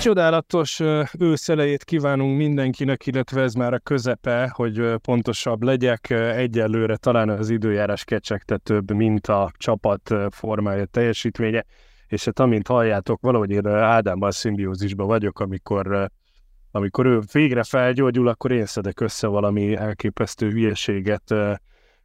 csodálatos őszelejét kívánunk mindenkinek, illetve ez már a közepe, hogy pontosabb legyek. Egyelőre talán az időjárás kecsegtetőbb, mint a csapat formája teljesítménye, és hát amint halljátok, valahogy én Ádámmal szimbiózisban vagyok, amikor amikor ő végre felgyógyul, akkor én szedek össze valami elképesztő hülyeséget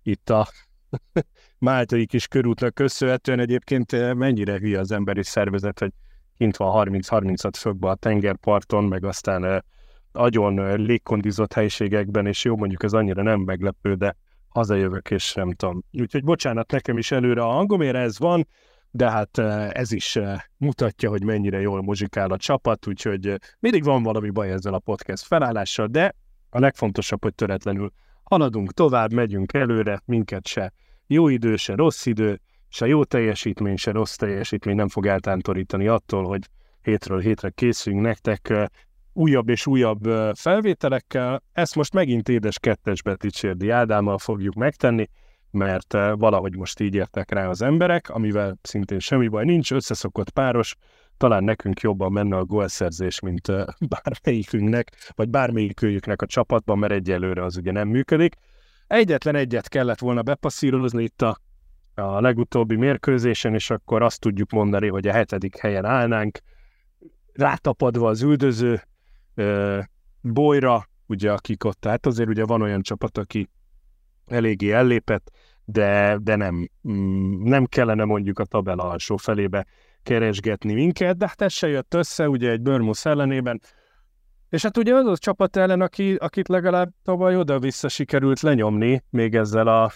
itt a Máltai kis körútnak köszönhetően egyébként mennyire hülye az emberi szervezet, hogy kint van 30-36 fokban a tengerparton, meg aztán agyon légkondizott helységekben, és jó, mondjuk ez annyira nem meglepő, de hazajövök, és nem tudom. Úgyhogy bocsánat nekem is előre a hangomére ez van, de hát ez is mutatja, hogy mennyire jól muzsikál a csapat, úgyhogy mindig van valami baj ezzel a podcast felállással, de a legfontosabb, hogy töretlenül haladunk tovább, megyünk előre, minket se jó idő, se rossz idő, se jó teljesítmény, se rossz teljesítmény nem fog eltántorítani attól, hogy hétről hétre készülünk nektek újabb és újabb felvételekkel. Ezt most megint édes kettesbe Ticsérdi Ádámmal fogjuk megtenni, mert valahogy most így értek rá az emberek, amivel szintén semmi baj nincs, összeszokott páros, talán nekünk jobban menne a gólszerzés, mint bármelyikünknek, vagy bármelyikőjüknek a csapatban, mert egyelőre az ugye nem működik. Egyetlen egyet kellett volna bepasszírozni itt a a legutóbbi mérkőzésen, és akkor azt tudjuk mondani, hogy a hetedik helyen állnánk, rátapadva az üldöző ö, bolyra, ugye akik ott, tehát azért ugye van olyan csapat, aki eléggé ellépett, de, de nem, mm, nem kellene mondjuk a tabela alsó felébe keresgetni minket, de hát ez se jött össze, ugye egy Börmusz ellenében, és hát ugye az a csapat ellen, aki, akit legalább tavaly oda-vissza sikerült lenyomni, még ezzel a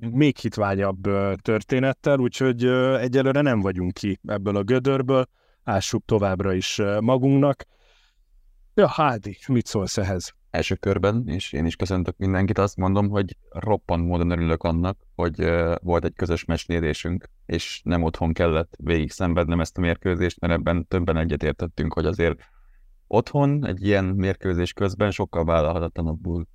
még hitványabb történettel, úgyhogy egyelőre nem vagyunk ki ebből a gödörből, ássuk továbbra is magunknak. Ja, Hádi, mit szólsz ehhez? Első körben, és én is köszöntök mindenkit, azt mondom, hogy roppant módon örülök annak, hogy volt egy közös mesnérésünk, és nem otthon kellett végig szenvednem ezt a mérkőzést, mert ebben többen egyetértettünk, hogy azért otthon egy ilyen mérkőzés közben sokkal vállalhatatlanabbul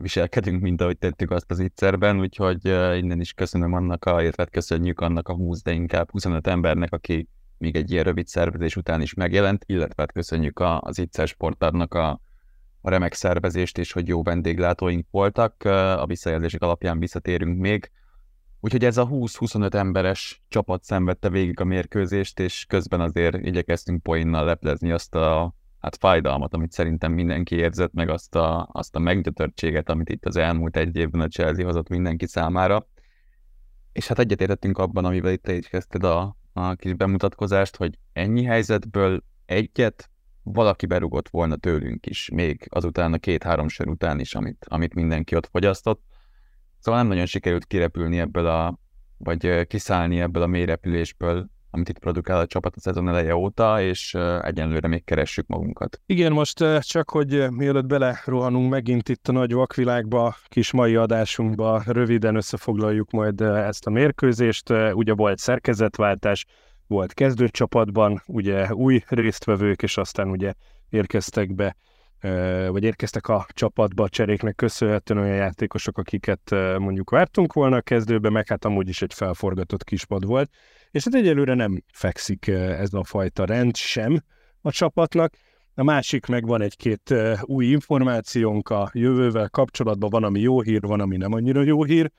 viselkedünk, mint ahogy tettük azt az ígyszerben, úgyhogy innen is köszönöm annak, a, illetve hát köszönjük annak a 20, de inkább 25 embernek, aki még egy ilyen rövid szervezés után is megjelent, illetve hát köszönjük az Ittszer Sportárnak a, a remek szervezést, és hogy jó vendéglátóink voltak. A visszajelzések alapján visszatérünk még. Úgyhogy ez a 20-25 emberes csapat szenvedte végig a mérkőzést, és közben azért igyekeztünk poénnal leplezni azt a hát fájdalmat, amit szerintem mindenki érzett, meg azt a, azt a meggyötörtséget, amit itt az elmúlt egy évben a Chelsea hozott mindenki számára. És hát egyetértettünk abban, amivel itt így kezdted a, a kis bemutatkozást, hogy ennyi helyzetből egyet valaki berugott volna tőlünk is, még azután a két-három sor után is, amit, amit mindenki ott fogyasztott. Szóval nem nagyon sikerült kirepülni ebből a, vagy kiszállni ebből a mély repülésből, amit itt produkál a csapat a szezon eleje óta, és egyenlőre még keressük magunkat. Igen, most csak, hogy mielőtt belerohanunk megint itt a nagy vakvilágba, kis mai adásunkba, röviden összefoglaljuk majd ezt a mérkőzést. Ugye volt szerkezetváltás, volt kezdőcsapatban, ugye új résztvevők, és aztán ugye érkeztek be vagy érkeztek a csapatba a cseréknek köszönhetően olyan játékosok, akiket mondjuk vártunk volna a kezdőbe, meg hát amúgy is egy felforgatott kispad volt. És hát egyelőre nem fekszik ez a fajta rend sem a csapatnak. A másik meg van egy-két új információnk a jövővel kapcsolatban, van, ami jó hír, van, ami nem annyira jó hír,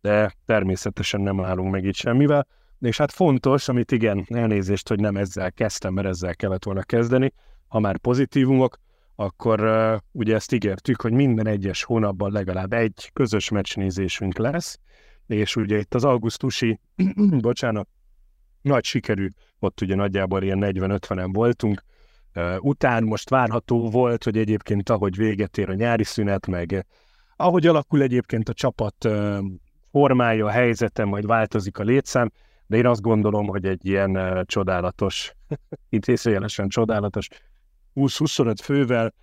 de természetesen nem állunk meg itt semmivel. És hát fontos, amit igen, elnézést, hogy nem ezzel kezdtem, mert ezzel kellett volna kezdeni, ha már pozitívumok, akkor uh, ugye ezt ígértük, hogy minden egyes hónapban legalább egy közös meccsnézésünk lesz, és ugye itt az augusztusi, bocsánat, nagy sikerű, ott ugye nagyjából ilyen 40-50-en voltunk, uh, után most várható volt, hogy egyébként ahogy véget ér a nyári szünet, meg ahogy alakul egyébként a csapat uh, formája, helyzete, majd változik a létszám, de én azt gondolom, hogy egy ilyen csodálatos, intézőjelesen csodálatos 20-25 fővel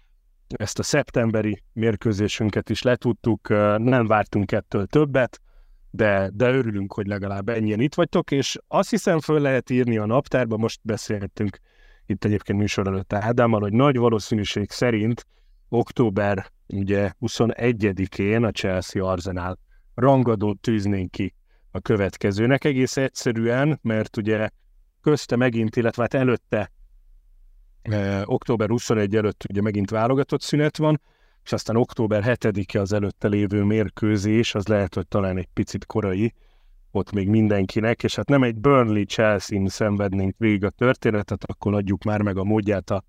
ezt a szeptemberi mérkőzésünket is letudtuk, nem vártunk ettől többet, de, de örülünk, hogy legalább ennyien itt vagytok, és azt hiszem föl lehet írni a naptárba, most beszélhettünk itt egyébként műsor előtt Ádámmal, hogy nagy valószínűség szerint október ugye 21-én a Chelsea Arsenal rangadót tűznénk ki a következőnek. Egész egyszerűen, mert ugye közte megint, illetve hát előtte, e, október 21 előtt ugye megint válogatott szünet van, és aztán október 7-e az előtte lévő mérkőzés, az lehet, hogy talán egy picit korai, ott még mindenkinek, és hát nem egy Burnley-Chelsea-n szenvednénk végig a történetet, akkor adjuk már meg a módját a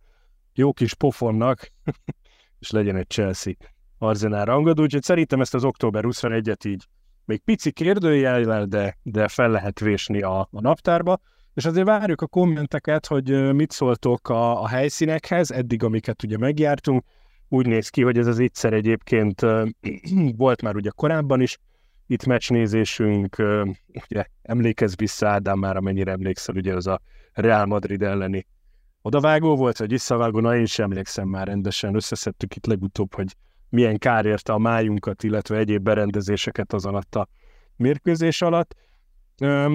jó kis pofonnak, és legyen egy Chelsea Arsenal rangadó, úgyhogy szerintem ezt az október 21-et így még pici kérdőjellel, de, de fel lehet vésni a, a naptárba, és azért várjuk a kommenteket, hogy mit szóltok a, a helyszínekhez, eddig amiket ugye megjártunk, úgy néz ki, hogy ez az egyszer egyébként volt már ugye korábban is, itt meccsnézésünk, ugye emlékezz vissza Ádám már, amennyire emlékszel, ugye az a Real Madrid elleni odavágó volt, vagy visszavágó, na én sem emlékszem már rendesen, összeszedtük itt legutóbb, hogy milyen kár érte a májunkat, illetve egyéb berendezéseket az alatt a mérkőzés alatt.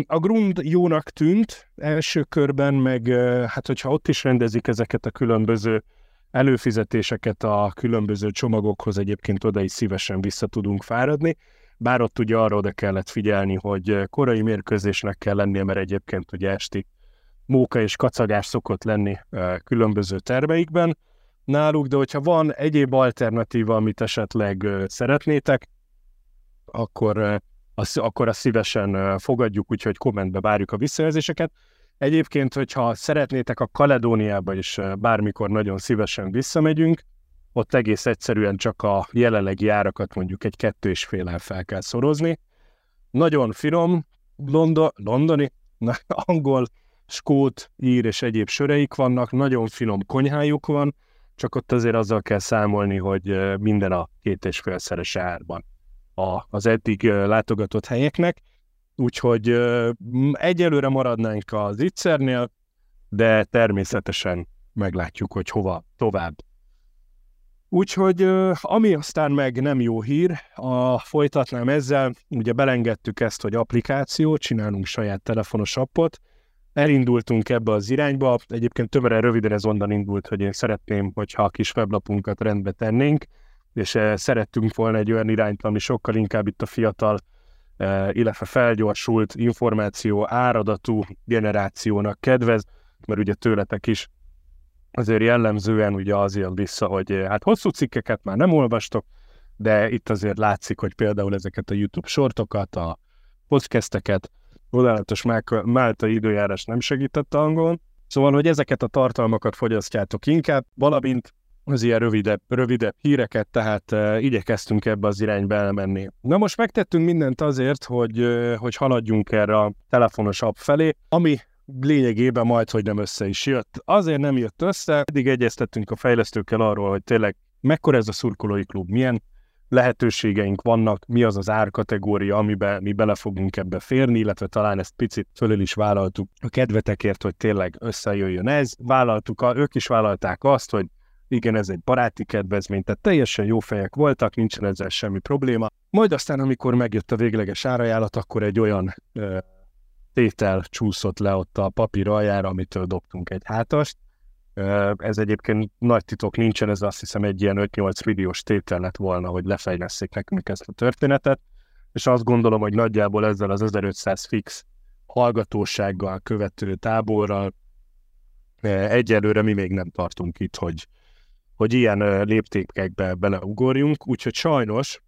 A grund jónak tűnt első körben, meg hát hogyha ott is rendezik ezeket a különböző előfizetéseket a különböző csomagokhoz, egyébként oda is szívesen vissza tudunk fáradni, bár ott ugye arra oda kellett figyelni, hogy korai mérkőzésnek kell lennie, mert egyébként ugye esti móka és kacagás szokott lenni különböző terveikben náluk, de hogyha van egyéb alternatíva, amit esetleg szeretnétek, akkor azt, akkor azt szívesen fogadjuk, úgyhogy kommentbe várjuk a visszajelzéseket. Egyébként, hogyha szeretnétek a Kaledóniába is bármikor nagyon szívesen visszamegyünk, ott egész egyszerűen csak a jelenlegi árakat mondjuk egy kettő és fél fel kell szorozni. Nagyon finom, Londo, londoni, angol, skót, ír és egyéb söreik vannak, nagyon finom konyhájuk van, csak ott azért azzal kell számolni, hogy minden a két és félszeres árban a, az eddig látogatott helyeknek. Úgyhogy egyelőre maradnánk az ittszernél, de természetesen meglátjuk, hogy hova tovább. Úgyhogy ami aztán meg nem jó hír, a folytatnám ezzel, ugye belengedtük ezt, hogy applikáció, csinálunk saját telefonos appot, elindultunk ebbe az irányba, egyébként többre röviden ez onnan indult, hogy én szeretném, hogyha a kis weblapunkat rendbe tennénk, és szerettünk volna egy olyan irányt, ami sokkal inkább itt a fiatal, illetve felgyorsult információ áradatú generációnak kedvez, mert ugye tőletek is azért jellemzően ugye az jön vissza, hogy eh, hát hosszú cikkeket már nem olvastok, de itt azért látszik, hogy például ezeket a YouTube sortokat, a podcasteket, odálatos máltai időjárás nem segített angolon. Szóval, hogy ezeket a tartalmakat fogyasztjátok inkább, valamint az ilyen rövidebb, rövidebb híreket, tehát uh, igyekeztünk ebbe az irányba elmenni. Na most megtettünk mindent azért, hogy, uh, hogy haladjunk erre a telefonos app felé, ami lényegében majd, hogy nem össze is jött. Azért nem jött össze, eddig egyeztettünk a fejlesztőkkel arról, hogy tényleg mekkora ez a szurkolói klub, milyen lehetőségeink vannak, mi az az árkategória, amiben mi bele fogunk ebbe férni, illetve talán ezt picit fölül is vállaltuk a kedvetekért, hogy tényleg összejöjjön ez. Vállaltuk, ők is vállalták azt, hogy igen, ez egy baráti kedvezmény, tehát teljesen jó fejek voltak, nincsen ezzel semmi probléma. Majd aztán, amikor megjött a végleges árajánlat, akkor egy olyan tétel csúszott le ott a papír aljára, amitől dobtunk egy hátast. Ez egyébként nagy titok nincsen, ez azt hiszem egy ilyen 5-8 milliós tétel lett volna, hogy lefejleszték nekünk ezt a történetet, és azt gondolom, hogy nagyjából ezzel az 1500 fix hallgatósággal követő táborral egyelőre mi még nem tartunk itt, hogy, hogy ilyen léptékekbe beleugorjunk, úgyhogy sajnos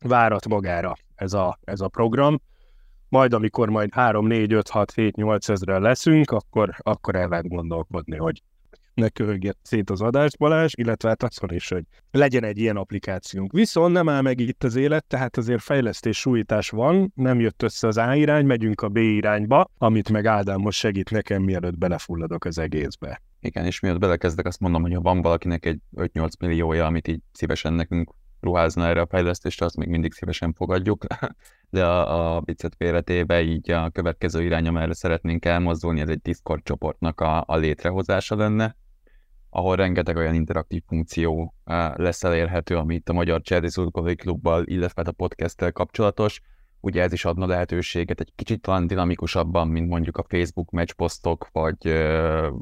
várat magára ez a, ez a program, majd amikor majd 3, 4, 5, 6, 7, 8 ezre leszünk, akkor, akkor el lehet gondolkodni, hogy ne kövögjet szét az adást Balázs, illetve hát azon is, hogy legyen egy ilyen applikációnk. Viszont nem áll meg itt az élet, tehát azért fejlesztés, sújtás van, nem jött össze az A irány, megyünk a B irányba, amit meg Ádám most segít nekem, mielőtt belefulladok az egészbe. Igen, és miatt belekezdek, azt mondom, hogy ha van valakinek egy 5-8 milliója, amit így szívesen nekünk ruházna erre a fejlesztésre, azt még mindig szívesen fogadjuk. de a, a viccet félretéve így a következő irány, amerre szeretnénk elmozdulni, ez egy Discord csoportnak a, a létrehozása lenne, ahol rengeteg olyan interaktív funkció lesz elérhető, ami a Magyar Cserdi Klubbal, illetve a podcasttel kapcsolatos. Ugye ez is adna lehetőséget egy kicsit talán dinamikusabban, mint mondjuk a Facebook matchposztok, vagy,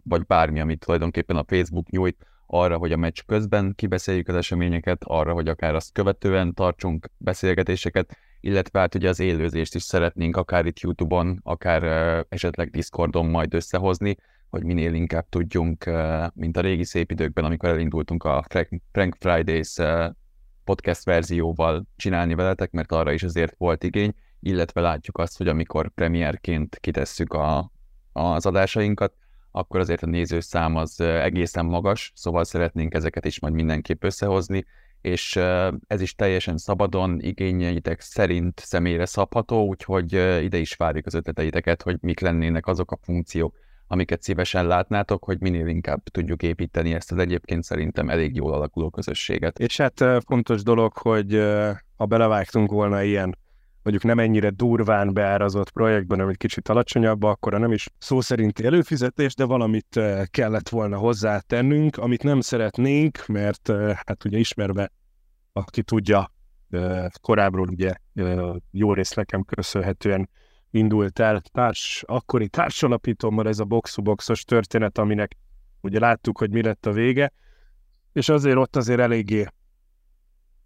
vagy bármi, amit tulajdonképpen a Facebook nyújt, arra, hogy a meccs közben kibeszéljük az eseményeket, arra, hogy akár azt követően tartsunk beszélgetéseket, illetve hát ugye az élőzést is szeretnénk akár itt YouTube-on, akár esetleg Discordon majd összehozni, hogy minél inkább tudjunk, mint a régi szép időkben, amikor elindultunk a Frank Fridays podcast verzióval csinálni veletek, mert arra is azért volt igény, illetve látjuk azt, hogy amikor premierként kitesszük a, az adásainkat, akkor azért a nézőszám az egészen magas, szóval szeretnénk ezeket is majd mindenképp összehozni, és ez is teljesen szabadon, igényeitek szerint személyre szabható, úgyhogy ide is várjuk az ötleteiteket, hogy mik lennének azok a funkciók, amiket szívesen látnátok, hogy minél inkább tudjuk építeni ezt az egyébként szerintem elég jól alakuló közösséget. És hát fontos dolog, hogy ha belevágtunk volna ilyen mondjuk nem ennyire durván beárazott projektben, egy kicsit alacsonyabb, akkor nem is szó szerinti előfizetés, de valamit kellett volna hozzátennünk, amit nem szeretnénk, mert hát ugye ismerve, aki tudja, korábbról ugye jó rész nekem köszönhetően indult el társ, akkori társalapítómmal ez a boxu-boxos történet, aminek ugye láttuk, hogy mi lett a vége, és azért ott azért eléggé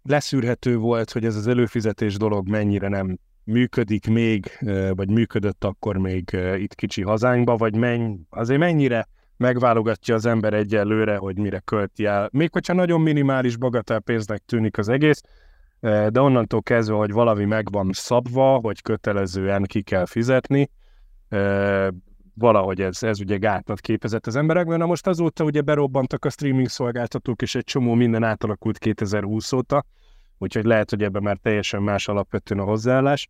leszűrhető volt, hogy ez az előfizetés dolog mennyire nem működik még, vagy működött akkor még itt kicsi hazánkba, vagy menny, azért mennyire megválogatja az ember egyelőre, hogy mire költi el. Még hogyha nagyon minimális bagatel pénznek tűnik az egész, de onnantól kezdve, hogy valami meg van szabva, hogy kötelezően ki kell fizetni, valahogy ez, ez ugye gátat képezett az emberekben. Na most azóta ugye berobbantak a streaming szolgáltatók, és egy csomó minden átalakult 2020 óta, úgyhogy lehet, hogy ebben már teljesen más alapvetően a hozzáállás,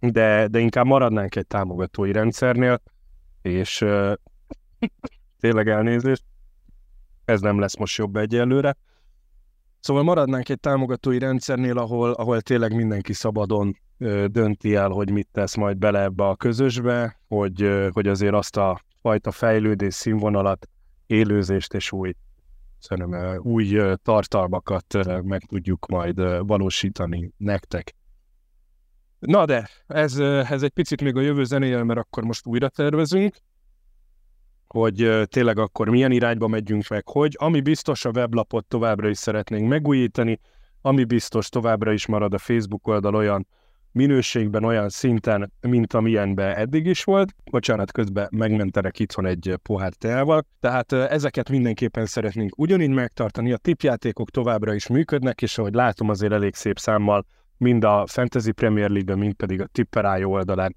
de, de inkább maradnánk egy támogatói rendszernél, és tényleg elnézést, ez nem lesz most jobb egyelőre, Szóval maradnánk egy támogatói rendszernél, ahol, ahol tényleg mindenki szabadon ö, dönti el, hogy mit tesz majd bele ebbe a közösbe, hogy, ö, hogy azért azt a fajta fejlődés színvonalat, élőzést és új, szerintem, új tartalmakat ö, meg tudjuk majd ö, valósítani nektek. Na de, ez, ez egy picit még a jövő zenéje, mert akkor most újra tervezünk hogy tényleg akkor milyen irányba megyünk meg, hogy ami biztos a weblapot továbbra is szeretnénk megújítani, ami biztos továbbra is marad a Facebook oldal olyan minőségben, olyan szinten, mint amilyenben eddig is volt. Bocsánat, közben megmenterek itthon egy pohár teával. Tehát ezeket mindenképpen szeretnénk ugyanígy megtartani. A tipjátékok továbbra is működnek, és ahogy látom azért elég szép számmal mind a Fantasy Premier League-ben, mind pedig a Tipperájó oldalán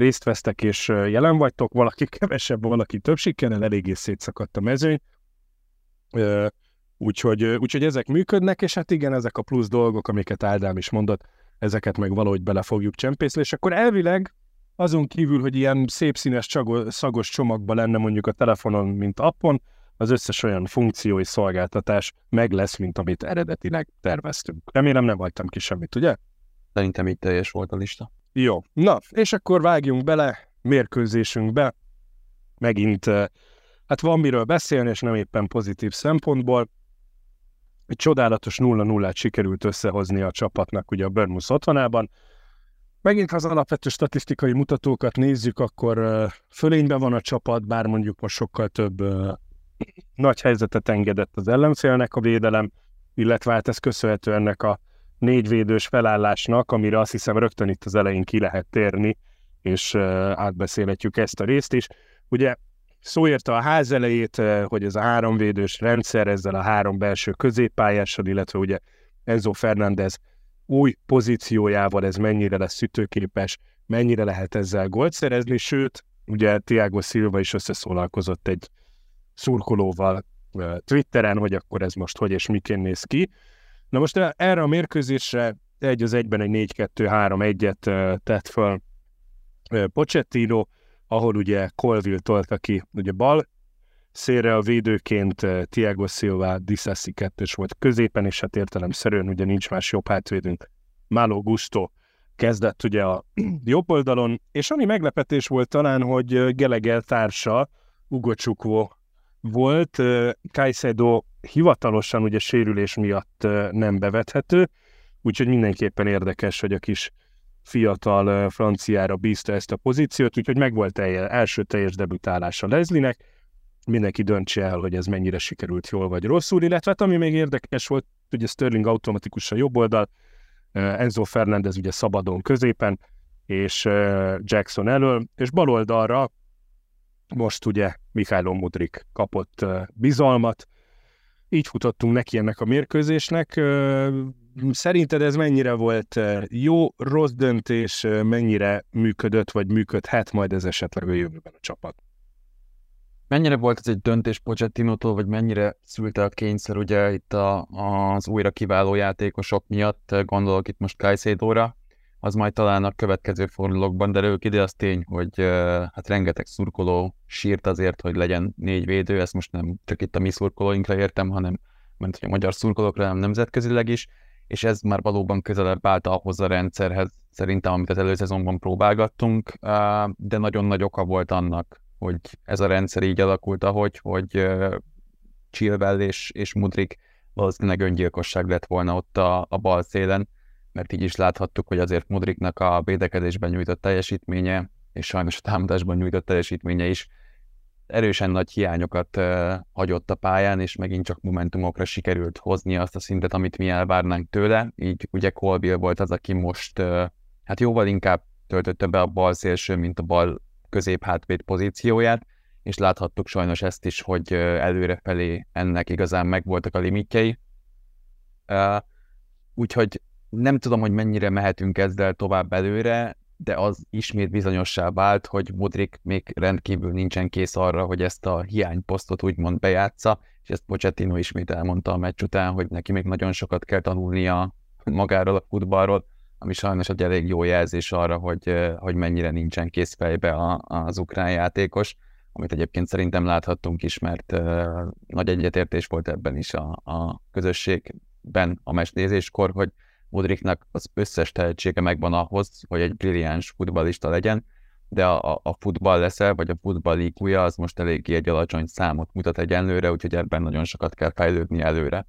részt vesztek és jelen vagytok, valaki kevesebb, valaki több sikerrel, eléggé szétszakadt a mezőny. Úgyhogy, úgyhogy ezek működnek, és hát igen, ezek a plusz dolgok, amiket Ádám is mondott, ezeket meg valahogy bele fogjuk csempészni, és akkor elvileg azon kívül, hogy ilyen szép színes csagos, szagos csomagban lenne mondjuk a telefonon, mint appon, az összes olyan funkció és szolgáltatás meg lesz, mint amit eredetileg terveztünk. Remélem nem hagytam ki semmit, ugye? Szerintem így teljes volt a lista. Jó, na, és akkor vágjunk bele mérkőzésünkbe. Megint, hát van miről beszélni, és nem éppen pozitív szempontból. Egy csodálatos 0-0-át sikerült összehozni a csapatnak ugye a Burnmouth otthonában. Megint, ha az alapvető statisztikai mutatókat nézzük, akkor fölényben van a csapat, bár mondjuk most sokkal több nagy helyzetet engedett az ellenfélnek a védelem, illetve hát ez köszönhető ennek a négyvédős felállásnak, amire azt hiszem rögtön itt az elején ki lehet térni, és átbeszélhetjük ezt a részt is. Ugye szó érte a ház elejét, hogy ez a háromvédős rendszer, ezzel a három belső középpályással, illetve ugye Enzo Fernández új pozíciójával ez mennyire lesz ütőképes, mennyire lehet ezzel gólt szerezni, sőt, ugye Tiago Silva is összeszólalkozott egy szurkolóval Twitteren, hogy akkor ez most hogy és miként néz ki. Na most erre a mérkőzésre egy az egyben egy 4-2-3-1-et tett föl Pochettino, ahol ugye Colville tolta ki ugye bal szélre a védőként Tiago Silva, Disassi kettős volt középen, és hát értelemszerűen ugye nincs más jobb hátvédünk. Malo Gusto kezdett ugye a jobb oldalon, és ami meglepetés volt talán, hogy Gelegel társa, Ugo Csukvo volt, Kajszedó hivatalosan ugye sérülés miatt nem bevethető, úgyhogy mindenképpen érdekes, hogy a kis fiatal franciára bízta ezt a pozíciót, úgyhogy meg volt telje, első teljes debütálása Leslie-nek, mindenki döntse el, hogy ez mennyire sikerült jól vagy rosszul, illetve hát ami még érdekes volt, ugye Sterling automatikusan jobb oldal, Enzo Fernandez ugye szabadon középen, és Jackson elől, és bal oldalra most ugye Mikhailo Mudrik kapott bizalmat, így futottunk neki ennek a mérkőzésnek. Szerinted ez mennyire volt jó, rossz döntés, mennyire működött, vagy működhet majd ez esetleg a jövőben a csapat? Mennyire volt ez egy döntés Pochettinótól, vagy mennyire szülte a kényszer ugye itt a, az újra kiváló játékosok miatt, gondolok itt most Kajszédóra, az majd talán a következő fordulókban derül ki, de az tény, hogy hát rengeteg szurkoló sírt azért, hogy legyen négy védő, ezt most nem csak itt a mi szurkolóinkra értem, hanem mert hogy a magyar szurkolókra, hanem nemzetközileg is, és ez már valóban közelebb állt ahhoz a rendszerhez, szerintem, amit az előszezonban próbálgattunk, de nagyon nagy oka volt annak, hogy ez a rendszer így alakult, ahogy, hogy Chilwell és, és Mudrik valószínűleg öngyilkosság lett volna ott a, a bal szélen, mert így is láthattuk, hogy azért Mudriknak a védekezésben nyújtott teljesítménye, és sajnos a támadásban nyújtott teljesítménye is erősen nagy hiányokat hagyott a pályán, és megint csak momentumokra sikerült hozni azt a szintet, amit mi elvárnánk tőle. Így ugye Colville volt az, aki most hát jóval inkább töltötte be a bal szélső, mint a bal közép-hátvéd pozícióját, és láthattuk sajnos ezt is, hogy előrefelé ennek igazán megvoltak a limitjei. Úgyhogy nem tudom, hogy mennyire mehetünk ezzel tovább előre, de az ismét bizonyossá vált, hogy Modric még rendkívül nincsen kész arra, hogy ezt a hiányposztot úgymond bejátsza, és ezt Pochettino ismét elmondta a meccs után, hogy neki még nagyon sokat kell tanulnia magáról a futballról, ami sajnos egy elég jó jelzés arra, hogy, hogy mennyire nincsen kész fejbe az ukrán játékos, amit egyébként szerintem láthattunk is, mert nagy egyetértés volt ebben is a, a közösségben a mesnézéskor, hogy Modriknak az összes tehetsége megvan ahhoz, hogy egy brilliáns futbalista legyen, de a, a futball leszel, vagy a futball iq az most eléggé egy alacsony számot mutat egyenlőre, úgyhogy ebben nagyon sokat kell fejlődni előre.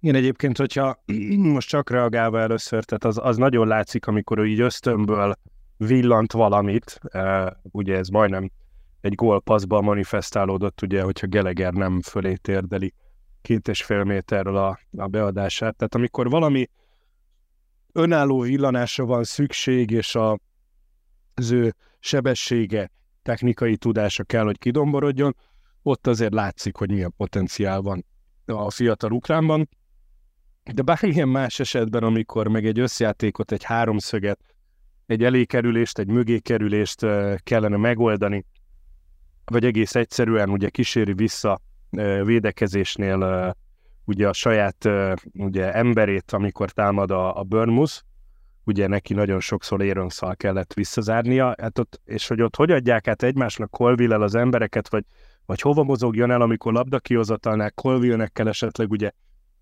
Igen, egyébként, hogyha most csak reagálva először, tehát az, az nagyon látszik, amikor ő így ösztönből villant valamit, uh, ugye ez majdnem egy gólpaszban manifestálódott, ugye, hogyha Geleger nem fölé térdeli két és fél méterről a, a beadását. Tehát amikor valami önálló villanásra van szükség, és a, az ő sebessége, technikai tudása kell, hogy kidomborodjon, ott azért látszik, hogy milyen potenciál van a fiatal ukránban. De bármilyen más esetben, amikor meg egy összjátékot, egy háromszöget, egy elékerülést, egy mögékerülést kellene megoldani, vagy egész egyszerűen ugye kíséri vissza védekezésnél ugye a saját ugye emberét, amikor támad a, a Burnmus, ugye neki nagyon sokszor éronszal kellett visszazárnia, hát ott, és hogy ott hogy adják át egymásnak colville az embereket, vagy, vagy hova mozogjon el, amikor labda kihozatalnál Colville-nek kell esetleg ugye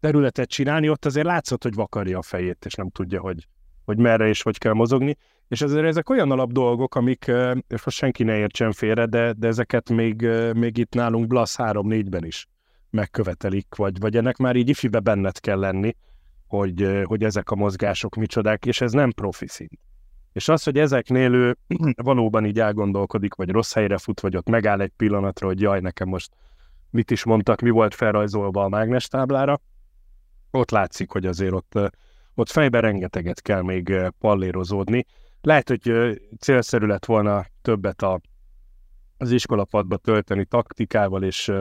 területet csinálni, ott azért látszott, hogy vakarja a fejét, és nem tudja, hogy, hogy merre és hogy kell mozogni. És ezért ezek olyan alap dolgok, amik, és most senki ne értsen félre, de, de ezeket még, még itt nálunk Blasz 3-4-ben is megkövetelik, vagy, vagy ennek már így ifibe benned kell lenni, hogy, hogy ezek a mozgások micsodák, és ez nem profi szint. És az, hogy ezeknél ő valóban így elgondolkodik, vagy rossz helyre fut, vagy ott megáll egy pillanatra, hogy jaj, nekem most mit is mondtak, mi volt felrajzolva a mágnes táblára, ott látszik, hogy azért ott, ott fejben rengeteget kell még pallérozódni, lehet, hogy célszerű lett volna többet a, az iskolapadba tölteni taktikával és,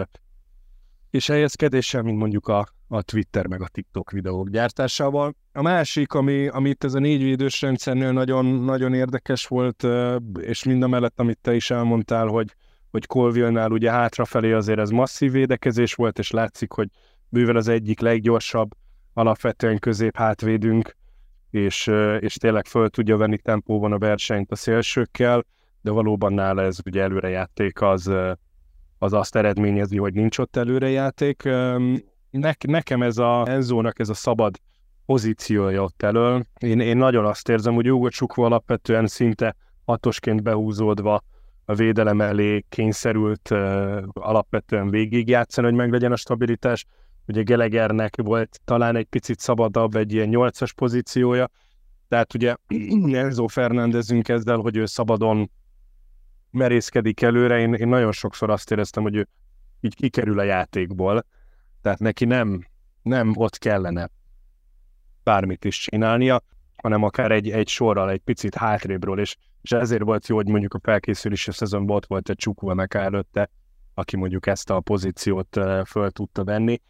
és helyezkedéssel, mint mondjuk a, a Twitter meg a TikTok videók gyártásával. A másik, ami, ami itt ez a négyvédős rendszernél nagyon, nagyon érdekes volt, és mind a mellett, amit te is elmondtál, hogy, hogy Colville-nál ugye hátrafelé azért ez masszív védekezés volt, és látszik, hogy bőven az egyik leggyorsabb, alapvetően közép hátvédünk, és, és tényleg föl tudja venni tempóban a versenyt a szélsőkkel, de valóban nála ez ugye előrejáték az, az azt eredményezi, hogy nincs ott előrejáték. Ne, nekem ez a Enzónak ez a szabad pozíciója ott elől. Én, én nagyon azt érzem, hogy Hugo Csukva alapvetően szinte hatosként behúzódva a védelem elé kényszerült uh, alapvetően végigjátszani, hogy meglegyen a stabilitás. Ugye Gelegernek volt talán egy picit szabadabb egy ilyen nyolcas pozíciója, tehát ugye Enzo Fernándezünk ezzel, hogy ő szabadon merészkedik előre. Én, én nagyon sokszor azt éreztem, hogy ő így kikerül a játékból, tehát neki nem, nem ott kellene bármit is csinálnia, hanem akár egy, egy sorral, egy picit hátrébről, és, és ezért volt jó, hogy mondjuk a felkészülési szezonban ott volt egy Csukvanek előtte, aki mondjuk ezt a pozíciót föl tudta venni.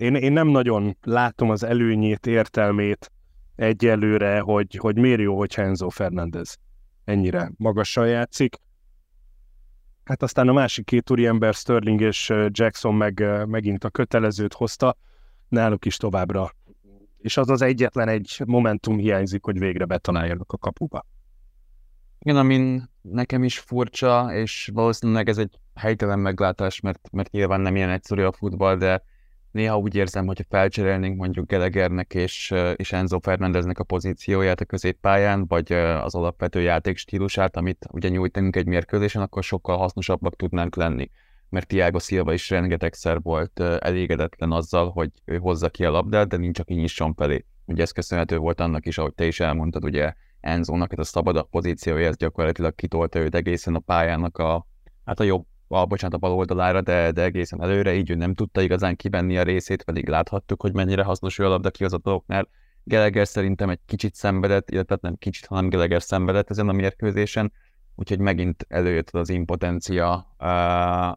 Én, én nem nagyon látom az előnyét, értelmét egyelőre, hogy, hogy miért jó, hogy Enzo Fernández ennyire magasan játszik. Hát aztán a másik két ember, Sterling és Jackson meg megint a kötelezőt hozta, náluk is továbbra. És az az egyetlen egy momentum hiányzik, hogy végre betaláljanak a kapuba. Igen, amin nekem is furcsa, és valószínűleg ez egy helytelen meglátás, mert, mert nyilván nem ilyen egyszerű a futball, de néha úgy érzem, hogy felcserélnénk mondjuk Gelegernek és, és Enzo Fernandeznek a pozícióját a középpályán, vagy az alapvető játék stílusát, amit ugye nyújtunk egy mérkőzésen, akkor sokkal hasznosabbak tudnánk lenni. Mert Tiago Silva is rengetegszer volt elégedetlen azzal, hogy ő hozza ki a labdát, de nincs, aki nyisson felé. Ugye ez köszönhető volt annak is, ahogy te is elmondtad, ugye Enzónak ez a szabadabb pozíciója, ez gyakorlatilag kitolta őt egészen a pályának a, hát a jobb a, bocsánat, a bal oldalára, de, de egészen előre, így ő nem tudta igazán kivenni a részét, pedig láthattuk, hogy mennyire hasznos ő a labda kihozatoknál. Geleger szerintem egy kicsit szenvedett, illetve nem kicsit, hanem Geleger szenvedett ezen a mérkőzésen, úgyhogy megint előjött az impotencia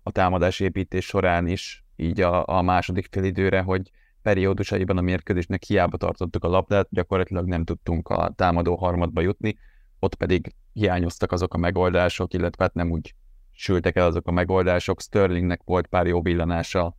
a támadás építés során is, így a, a második félidőre, hogy periódusaiban a mérkőzésnek hiába tartottuk a labdát, gyakorlatilag nem tudtunk a támadó harmadba jutni, ott pedig hiányoztak azok a megoldások, illetve hát nem úgy sültek el azok a megoldások. Sterlingnek volt pár jó villanása,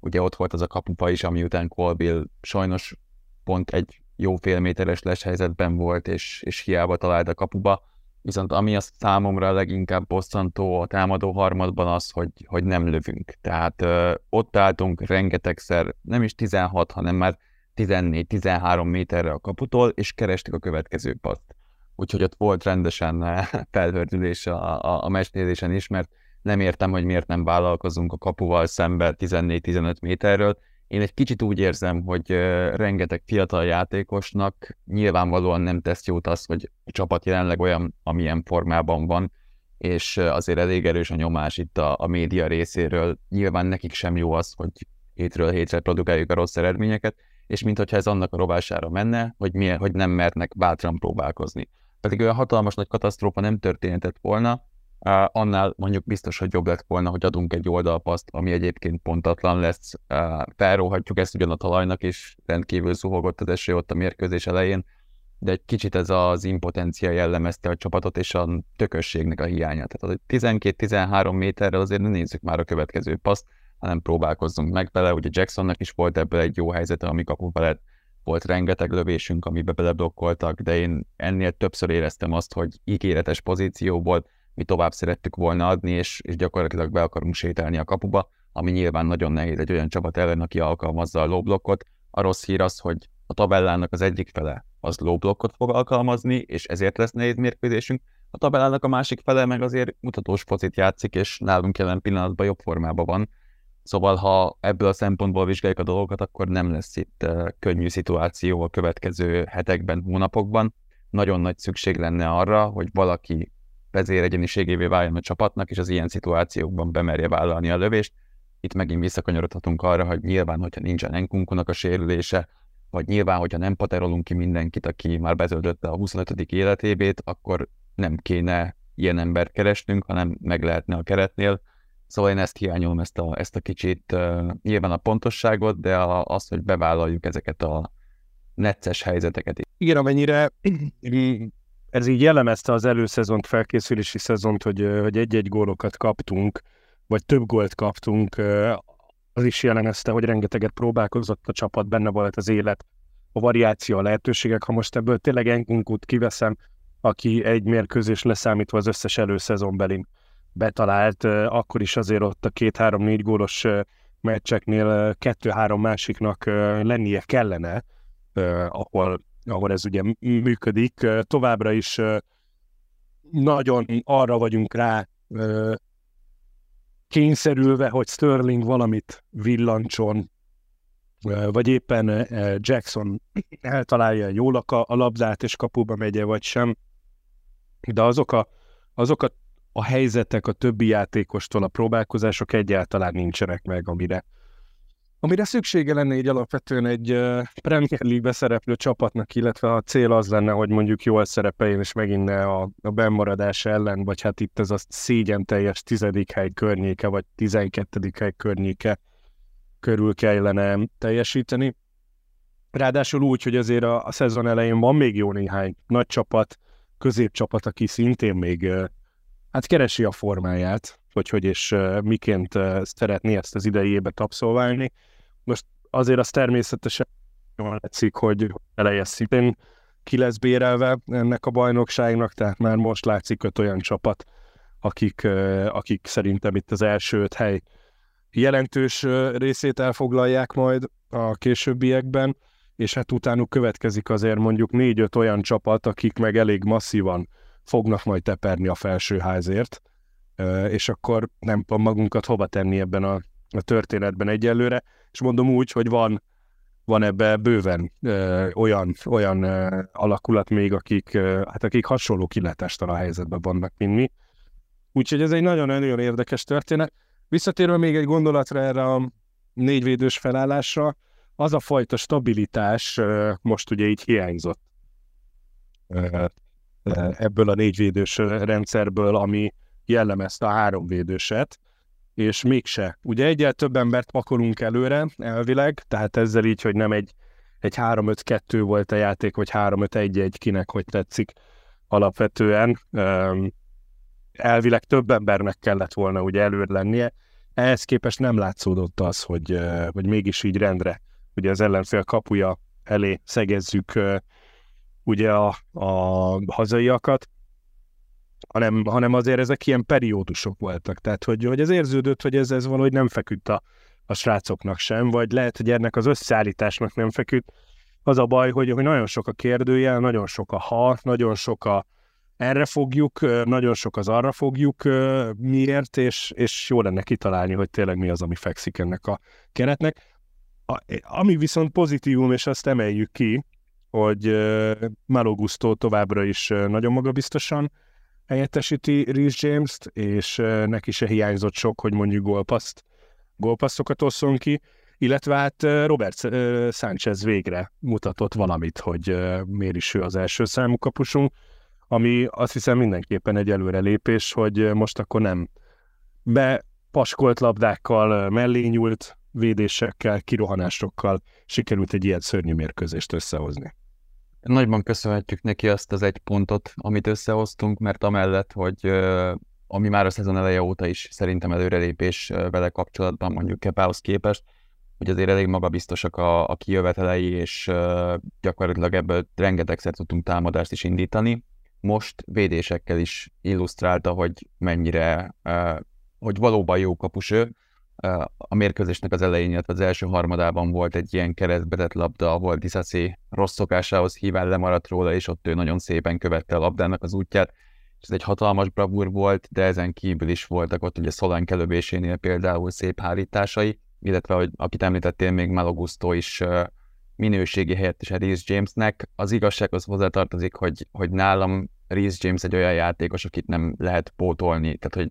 ugye ott volt az a kapupa is, ami után Colbill sajnos pont egy jó fél méteres les helyzetben volt, és, és hiába talált a kapuba. Viszont ami a számomra leginkább bosszantó a támadó harmadban az, hogy, hogy nem lövünk. Tehát ö, ott álltunk rengetegszer, nem is 16, hanem már 14-13 méterre a kaputól, és kerestük a következő paszt úgyhogy ott volt rendesen eh, felhördülés a, a, a mesnézésen is, mert nem értem, hogy miért nem vállalkozunk a kapuval szembe 14-15 méterről. Én egy kicsit úgy érzem, hogy uh, rengeteg fiatal játékosnak nyilvánvalóan nem tesz jót az, hogy a csapat jelenleg olyan, amilyen formában van, és uh, azért elég erős a nyomás itt a, a média részéről. Nyilván nekik sem jó az, hogy hétről hétre produkáljuk a rossz eredményeket, és mintha ez annak a rovására menne, hogy, milyen, hogy nem mernek bátran próbálkozni pedig olyan hatalmas nagy katasztrófa nem történhetett volna, annál mondjuk biztos, hogy jobb lett volna, hogy adunk egy oldalpaszt, ami egyébként pontatlan lesz, felróhatjuk ezt ugyan a talajnak, és rendkívül zuhogott az eső ott a mérkőzés elején, de egy kicsit ez az impotencia jellemezte a csapatot, és a tökösségnek a hiánya. Tehát 12-13 méterrel azért ne nézzük már a következő paszt, hanem próbálkozzunk meg vele. Ugye Jacksonnak is volt ebből egy jó helyzete, ami kapuba lett volt rengeteg lövésünk, amibe beleblokkoltak, de én ennél többször éreztem azt, hogy ígéretes pozícióból mi tovább szerettük volna adni, és, és gyakorlatilag be akarunk sétálni a kapuba, ami nyilván nagyon nehéz egy olyan csapat ellen, aki alkalmazza a lóblokkot. A rossz hír az, hogy a tabellának az egyik fele az lóblokkot fog alkalmazni, és ezért lesz nehéz mérkőzésünk. A tabellának a másik fele meg azért mutatós focit játszik, és nálunk jelen pillanatban jobb formában van. Szóval, ha ebből a szempontból vizsgáljuk a dolgokat, akkor nem lesz itt könnyű szituáció a következő hetekben, hónapokban. Nagyon nagy szükség lenne arra, hogy valaki vezéregyeniségévé váljon a csapatnak, és az ilyen szituációkban bemerje vállalni a lövést. Itt megint visszakanyarodhatunk arra, hogy nyilván, hogyha nincsen enkunkunak a sérülése, vagy nyilván, hogyha nem paterolunk ki mindenkit, aki már bezöldötte a 25. életébét, akkor nem kéne ilyen embert keresnünk, hanem meg lehetne a keretnél Szóval én ezt hiányolom, ezt a, ezt a kicsit, uh, nyilván a pontosságot, de a, azt, hogy bevállaljuk ezeket a necces helyzeteket. Igen, amennyire ez így jellemezte az előszezont, felkészülési szezont, hogy, hogy egy-egy gólokat kaptunk, vagy több gólt kaptunk, az is jellemezte, hogy rengeteget próbálkozott a csapat, benne volt az élet, a variáció, a lehetőségek. Ha most ebből tényleg Enkunkut kiveszem, aki egy mérkőzés leszámítva az összes előszezonbeli betalált, akkor is azért ott a két-három-négy gólos meccseknél kettő-három másiknak lennie kellene, ahol, ahol ez ugye működik. Továbbra is nagyon arra vagyunk rá kényszerülve, hogy Sterling valamit villancson, vagy éppen Jackson eltalálja jól a, labdát, és kapuba megye, vagy sem. De azok a, azok a, a helyzetek a többi játékostól, a próbálkozások egyáltalán nincsenek meg, amire, amire szüksége lenne egy alapvetően egy Premier League szereplő csapatnak, illetve a cél az lenne, hogy mondjuk jól szerepeljen, és megint ne a, a bennmaradás ellen, vagy hát itt ez a szégyen teljes tizedik hely környéke, vagy tizenkettedik hely környéke körül kellene teljesíteni. Ráadásul úgy, hogy azért a, a szezon elején van még jó néhány nagy csapat, középcsapat, aki szintén még hát keresi a formáját, hogy hogy és miként szeretné ezt az idei évet. Most azért az természetesen jól látszik, hogy eleje szintén ki lesz bérelve ennek a bajnokságnak, tehát már most látszik öt olyan csapat, akik, akik szerintem itt az első öt hely jelentős részét elfoglalják majd a későbbiekben, és hát utánuk következik azért mondjuk négy-öt olyan csapat, akik meg elég masszívan fognak majd teperni a felsőházért, és akkor nem tudom magunkat hova tenni ebben a, a történetben egyelőre, és mondom úgy, hogy van, van ebbe bőven ö, olyan, olyan ö, alakulat még, akik, ö, hát akik hasonló kilátástalan helyzetben vannak, mint mi. Úgyhogy ez egy nagyon-nagyon érdekes történet. Visszatérve még egy gondolatra erre a négyvédős felállásra, az a fajta stabilitás most ugye így hiányzott ebből a négyvédős rendszerből, ami jellemezte a háromvédőset, és mégse. Ugye egyel több embert pakolunk előre, elvileg, tehát ezzel így, hogy nem egy, egy 3-5-2 volt a játék, vagy 3-5-1-1, kinek hogy tetszik alapvetően. Elvileg több embernek kellett volna ugye előre lennie, ehhez képest nem látszódott az, hogy, hogy mégis így rendre ugye az ellenfél kapuja elé szegezzük ugye a, a hazaiakat, hanem, hanem azért ezek ilyen periódusok voltak. Tehát, hogy, hogy ez érződött, hogy ez, ez valahogy nem feküdt a, a srácoknak sem, vagy lehet, hogy ennek az összeállításnak nem feküdt. Az a baj, hogy, hogy nagyon sok a kérdőjel, nagyon sok a ha, nagyon sok a erre fogjuk, nagyon sok az arra fogjuk, miért, és, és jó lenne kitalálni, hogy tényleg mi az, ami fekszik ennek a keretnek. A, ami viszont pozitívum, és azt emeljük ki, hogy Malo továbbra is nagyon magabiztosan helyettesíti Rhys James-t, és neki se hiányzott sok, hogy mondjuk gólpaszt, gólpasszokat osszon ki, illetve hát Robert Sánchez végre mutatott valamit, hogy miért is ő az első számú kapusunk, ami azt hiszem mindenképpen egy előrelépés, hogy most akkor nem be paskolt labdákkal, mellé nyúlt védésekkel, kirohanásokkal sikerült egy ilyen szörnyű mérkőzést összehozni. Nagyban köszönhetjük neki azt az egy pontot, amit összehoztunk, mert amellett, hogy ami már a szezon eleje óta is szerintem előrelépés vele kapcsolatban mondjuk Kepához képest, hogy azért elég magabiztosak a, a kijövetelei, és gyakorlatilag ebből rengetegszer tudtunk támadást is indítani. Most védésekkel is illusztrálta, hogy mennyire, hogy valóban jó kapus ő, a mérkőzésnek az elején, illetve az első harmadában volt egy ilyen keresztbetett labda, ahol Disasi rossz szokásához híván lemaradt róla, és ott ő nagyon szépen követte a labdának az útját, és ez egy hatalmas bravúr volt, de ezen kívül is voltak ott ugye Szolán kelöbésénél például szép hárításai, illetve, hogy akit említettél még Malagusto is minőségi helyettes a Reece Jamesnek. Az igazság az hozzátartozik, hogy, hogy nálam Reece James egy olyan játékos, akit nem lehet pótolni, tehát hogy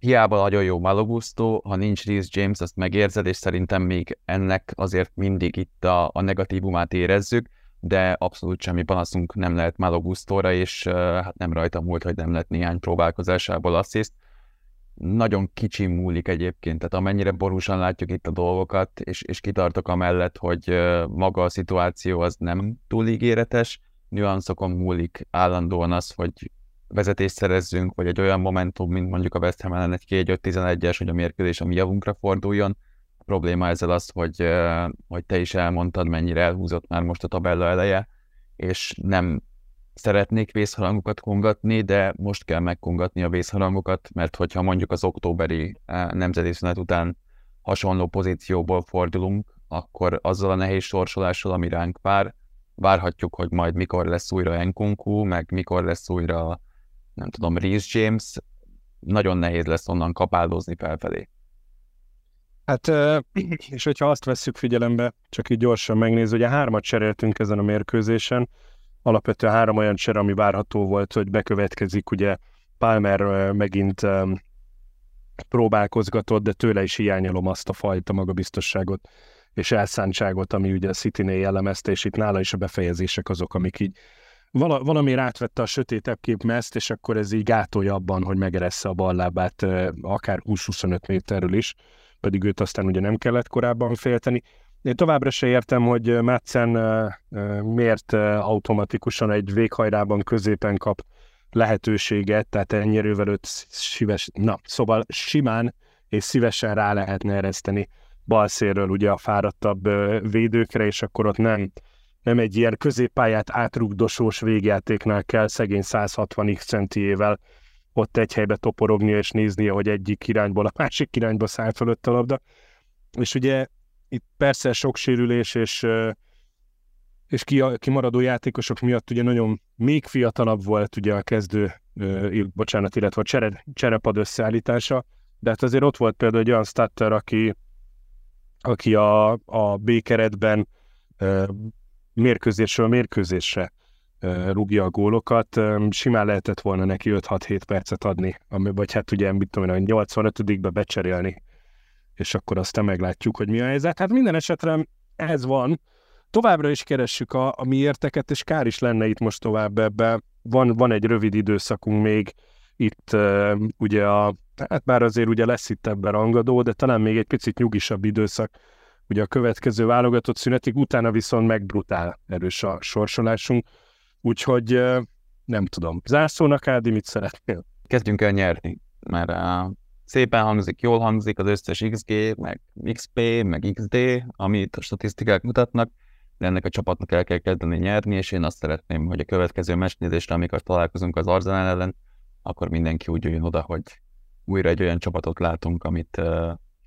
hiába nagyon jó Malagusto, ha nincs Reece James, azt megérzed, és szerintem még ennek azért mindig itt a, a negatívumát érezzük, de abszolút semmi panaszunk nem lehet Malagustóra, és uh, hát nem rajta múlt, hogy nem lett néhány próbálkozásából assziszt. Nagyon kicsi múlik egyébként, tehát amennyire borúsan látjuk itt a dolgokat, és, és kitartok amellett, hogy uh, maga a szituáció az nem túl ígéretes, nüanszokon múlik állandóan az, hogy vezetést szerezzünk, vagy egy olyan momentum, mint mondjuk a West Ham ellen egy 2-5-11-es, hogy a mérkőzés a mi javunkra forduljon. A probléma ezzel az, hogy, hogy te is elmondtad, mennyire elhúzott már most a tabella eleje, és nem szeretnék vészharangokat kongatni, de most kell megkongatni a vészharangokat, mert hogyha mondjuk az októberi nemzeti szünet után hasonló pozícióból fordulunk, akkor azzal a nehéz sorsolással, ami ránk vár, várhatjuk, hogy majd mikor lesz újra Nkunku, meg mikor lesz újra, nem tudom, Reece James, nagyon nehéz lesz onnan kapáldozni felfelé. Hát, és hogyha azt vesszük figyelembe, csak így gyorsan megnézni, ugye hármat cseréltünk ezen a mérkőzésen, alapvetően három olyan cser, ami várható volt, hogy bekövetkezik, ugye Palmer megint próbálkozgatott, de tőle is hiányolom azt a fajta magabiztosságot és elszántságot, ami ugye a City-nél jellemezte, és itt nála is a befejezések azok, amik így vala, valami átvette a sötétebb kép mezt, és akkor ez így gátolja abban, hogy megeressze a ballábát akár 20-25 méterről is, pedig őt aztán ugye nem kellett korábban félteni. Én továbbra se értem, hogy Madsen miért automatikusan egy véghajrában középen kap lehetőséget, tehát ennyire őt szíves, na, szóval simán és szívesen rá lehetne ereszteni balszérről ugye a fáradtabb védőkre, és akkor ott nem, nem egy ilyen középpályát átrugdosós végjátéknál kell szegény 160 x centiével ott egy helybe toporogni és nézni, hogy egyik irányból a másik irányba száll fölött a labda. És ugye itt persze sok sérülés és, és kimaradó játékosok miatt ugye nagyon még fiatalabb volt ugye a kezdő, bocsánat, illetve a csere, cserepad összeállítása, de hát azért ott volt például egy olyan starter, aki, aki a, a B-keretben mérkőzésről mérkőzésre rúgja a gólokat, simán lehetett volna neki 5-6-7 percet adni, vagy hát ugye, mit tudom én, 85-be becserélni, és akkor aztán meglátjuk, hogy mi a helyzet. Hát minden esetre ez van, továbbra is keressük a, a miérteket, és kár is lenne itt most tovább ebbe. Van, van egy rövid időszakunk még, itt ugye a, hát bár azért ugye lesz itt ebben rangadó, de talán még egy picit nyugisabb időszak, ugye a következő válogatott szünetig, utána viszont megbrutál erős a sorsolásunk, úgyhogy uh, nem tudom. Zászlónak, Ádi, mit szeretnél? Kezdjünk el nyerni, mert uh, szépen hangzik, jól hangzik az összes XG, meg XP, meg XD, amit a statisztikák mutatnak, de ennek a csapatnak el kell kezdeni nyerni, és én azt szeretném, hogy a következő mesnézésre, amikor találkozunk az Arzenál ellen, akkor mindenki úgy jön oda, hogy újra egy olyan csapatot látunk, amit,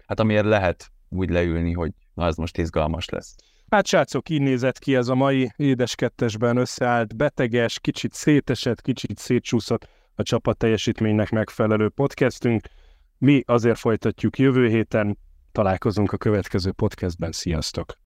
hát amiért lehet úgy leülni, hogy na ez most izgalmas lesz. Hát srácok, így nézett ki ez a mai édeskettesben összeállt, beteges, kicsit szétesett, kicsit szétcsúszott a csapat teljesítménynek megfelelő podcastünk. Mi azért folytatjuk jövő héten, találkozunk a következő podcastben, sziasztok!